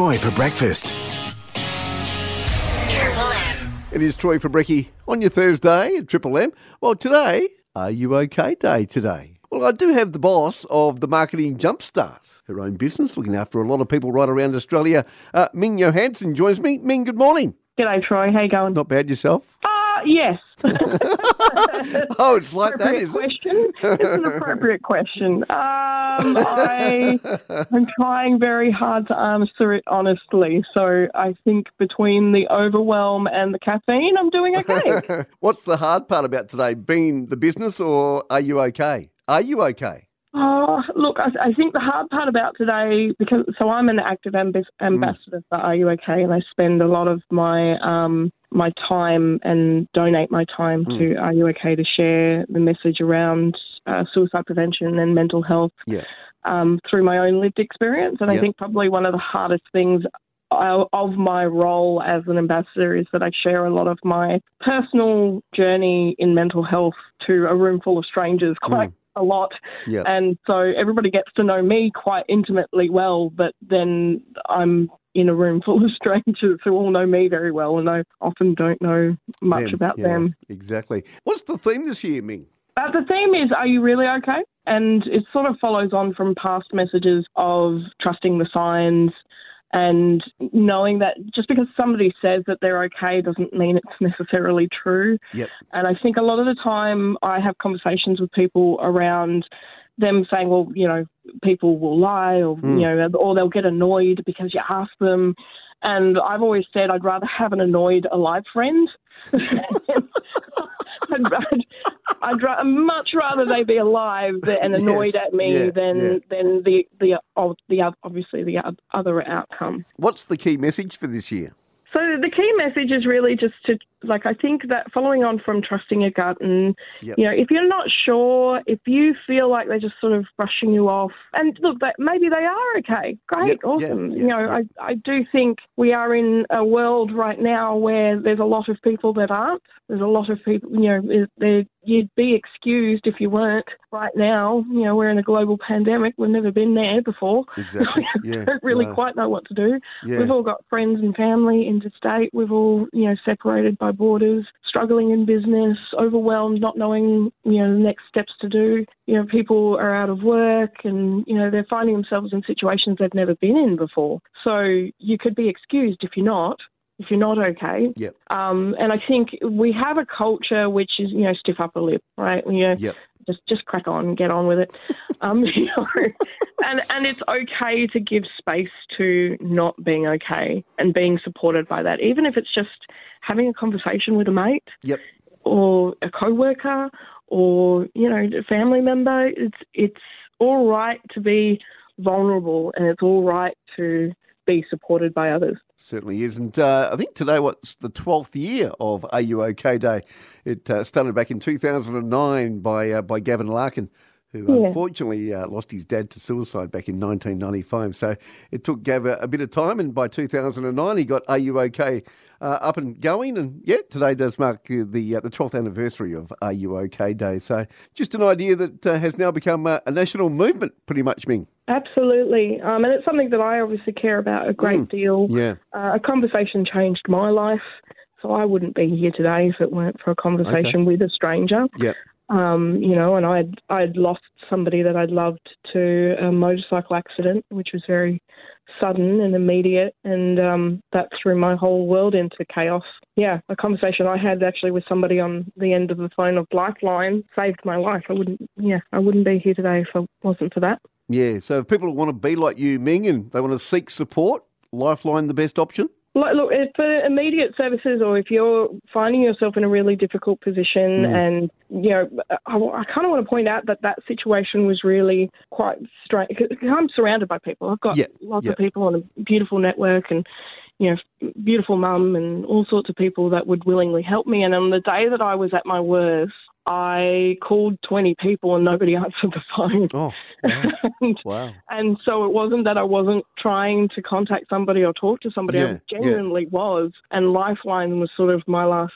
Troy for breakfast. Triple M. It is Troy for Brekkie on your Thursday at Triple M. Well, today, are you okay day today? Well, I do have the boss of the Marketing Jumpstart, her own business, looking after a lot of people right around Australia. Uh, Ming Johansson joins me. Ming, good morning. G'day, Troy. How you going? Not bad yourself? Uh, yes. Oh, it's like that, is appropriate is it? question. It's an appropriate question. Um, I, I'm trying very hard to answer it honestly. So I think between the overwhelm and the caffeine, I'm doing okay. What's the hard part about today? Being the business or are you okay? Are you okay? Oh, look, I, I think the hard part about today, because so I'm an active amb- ambassador for Are You Okay, and I spend a lot of my um, my time and donate my time to Are You Okay to share the message around uh, suicide prevention and mental health Yeah. um, through my own lived experience. And Yeah. I think probably one of the hardest things uh, of my role as an ambassador is that I share a lot of my personal journey in mental health to a room full of strangers quite a lot. Yeah. And so everybody gets to know me quite intimately well, but then I'm in a room full of strangers who all know me very well, and I often don't know much Them, about yeah, them. Exactly. What's the theme this year, Ming? Uh, the theme is Are You Really Okay? And it sort of follows on from past messages of trusting the signs and knowing that just because somebody says that they're okay doesn't mean it's necessarily true. Yep. And I think a lot of the time I have conversations with people around them saying, well, you know, people will lie or, hmm. you know, or they'll get annoyed because you ask them. And I've always said I'd rather have an annoyed alive friend. I'd, I'd, I'd ra- much rather they be alive and annoyed Yes, at me yeah, than yeah. than the the the obviously the other outcome. What's the key message for this year? So the key message is really just to like I think that following on from trusting your gut and Yep. you know if you're not sure if you feel like they're just sort of brushing you off and look that maybe they are okay great Yep, awesome yeah, you know. I I do think we are in a world right now where there's a lot of people that aren't there's a lot of people you know there you'd be excused if you weren't right now you know we're in a global pandemic we've never been there before Exactly. we Yeah. don't really no, quite know what to do Yeah. We've all got friends and family interstate. We've all, you know, separated by borders, struggling in business, overwhelmed, not knowing, you know, the next steps to do. You know, people are out of work and, you know, they're finding themselves in situations they've never been in before. So you could be excused if you're not. If you're not okay, Yep. um, and I think we have a culture which is, you know, stiff upper lip, right? You know, Yep. just just crack on and get on with it. Um, you know, and and it's okay to give space to not being okay and being supported by that, even if it's just having a conversation with a mate Yep. or a coworker or you know a family member. It's it's all right to be vulnerable, and it's all right to be supported by others. Certainly is. And uh, I think today, what's the 12th year of Are You OK Day? It uh, started back in 2009 by, uh, by Gavin Larkin, who Yeah. unfortunately uh, lost his dad to suicide back in 1995. So it took Gav a, a bit of time, and by 2009, he got Are You OK uh, up and going. And yeah, today does mark the, the, uh, the 12th anniversary of Are You OK Day. So just an idea that uh, has now become uh, a national movement, pretty much, Ming. Absolutely, um, and it's something that I obviously care about a great deal. Yeah. Uh, a conversation changed my life, so I wouldn't be here today if it weren't for a conversation with a stranger. Yep. Um, you know, and I'd I'd lost somebody that I'd loved to a motorcycle accident, which was very sudden and immediate, and um, that threw my whole world into chaos. Yeah, a conversation I had actually with somebody on the end of the phone of Lifeline saved my life. I wouldn't, yeah, I wouldn't be here today if it wasn't for that. Yeah. So if people want to be like you, Ming, and they want to seek support, Lifeline the best option? Like, look, if for immediate services, or if you're finding yourself in a really difficult position, Mm. and you know, I, I kind of want to point out that that situation was really quite strange. I'm surrounded by people. I've got Yeah, lots yeah. of people on a beautiful network, and you know, beautiful mum, and all sorts of people that would willingly help me. And on the day that I was at my worst, I called 20 people and nobody answered the phone. Oh, wow. and, wow. and so it wasn't that I wasn't trying to contact somebody or talk to somebody. Yeah, I genuinely was, and Lifeline was sort of my last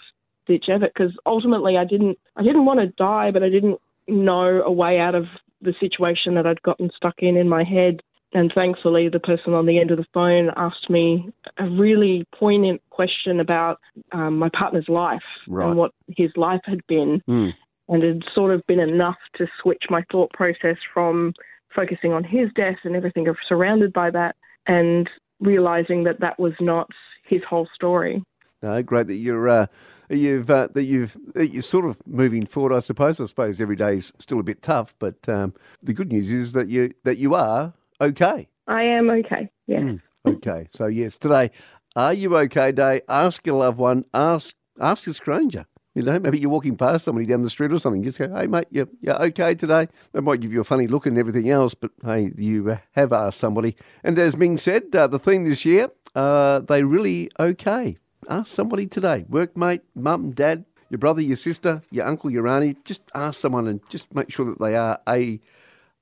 ditch effort because ultimately I didn't I didn't want to die, but I didn't know a way out of the situation that I'd gotten stuck in in my head. and thankfully, the person on the end of the phone asked me a really poignant question about um, my partner's life Right. and what his life had been. Mm. And it had sort of been enough to switch my thought process from focusing on his death and everything surrounded by that and realizing that that was not his whole story. No, great that you're uh, you've uh, that you've that you're sort of moving forward. I suppose. I suppose every day is still a bit tough, but um, the good news is that you that you are okay. I am okay. Yes. Mm, okay. So yes, today, are you okay? Day. Ask your loved one. Ask ask a stranger. You know, maybe you're walking past somebody down the street or something. Just go, hey mate, you you okay today? They might give you a funny look and everything else, but hey, you have asked somebody. And as Ming said, uh, the theme this year, uh, they really okay. Ask somebody today, workmate, mum, dad, your brother, your sister, your uncle, your auntie. Just ask someone and just make sure that they are a.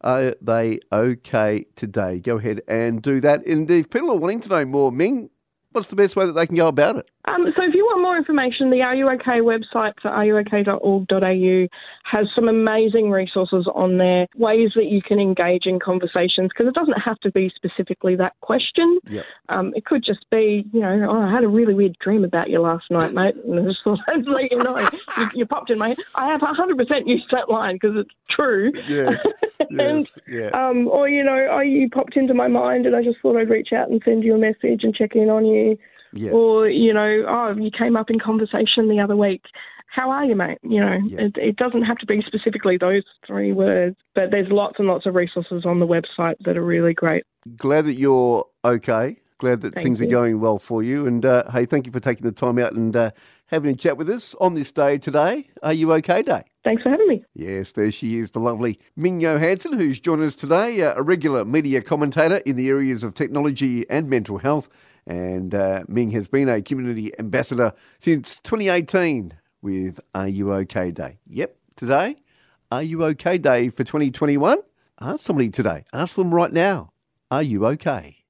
Are they okay today? Go ahead and do that. And if people are wanting to know more, Ming, what's the best way that they can go about it? Um, so more information, the Are You OK website for ruok.org.au has some amazing resources on there, ways that you can engage in conversations, because it doesn't have to be specifically that question. Yep. Um, it could just be, you know, oh, I had a really weird dream about you last night, mate, and I just thought I'd let you know. you, you popped in my head. I have 100% used that line because it's true. Yeah. and yeah. um, or you know, oh, you popped into my mind, and I just thought I'd reach out and send you a message and check in on you. Yeah. Or you know, oh, you came up in conversation the other week. How are you, mate? You know, Yeah. it, it doesn't have to be specifically those three words, but there's lots and lots of resources on the website that are really great. Glad that you're okay. Glad that Thank things are going well for you. And uh, hey, thank you for taking the time out and uh, having a chat with us on this day today. Are you okay day? Thanks for having me. Yes, there she is, the lovely Ming Johansson, who's joined us today, uh, a regular media commentator in the areas of technology and mental health. And uh, Ming has been a community ambassador since 2018 with Are You OK Day. Yep, today, Are You OK Day for 2021? Ask somebody today. Ask them right now, Are you okay?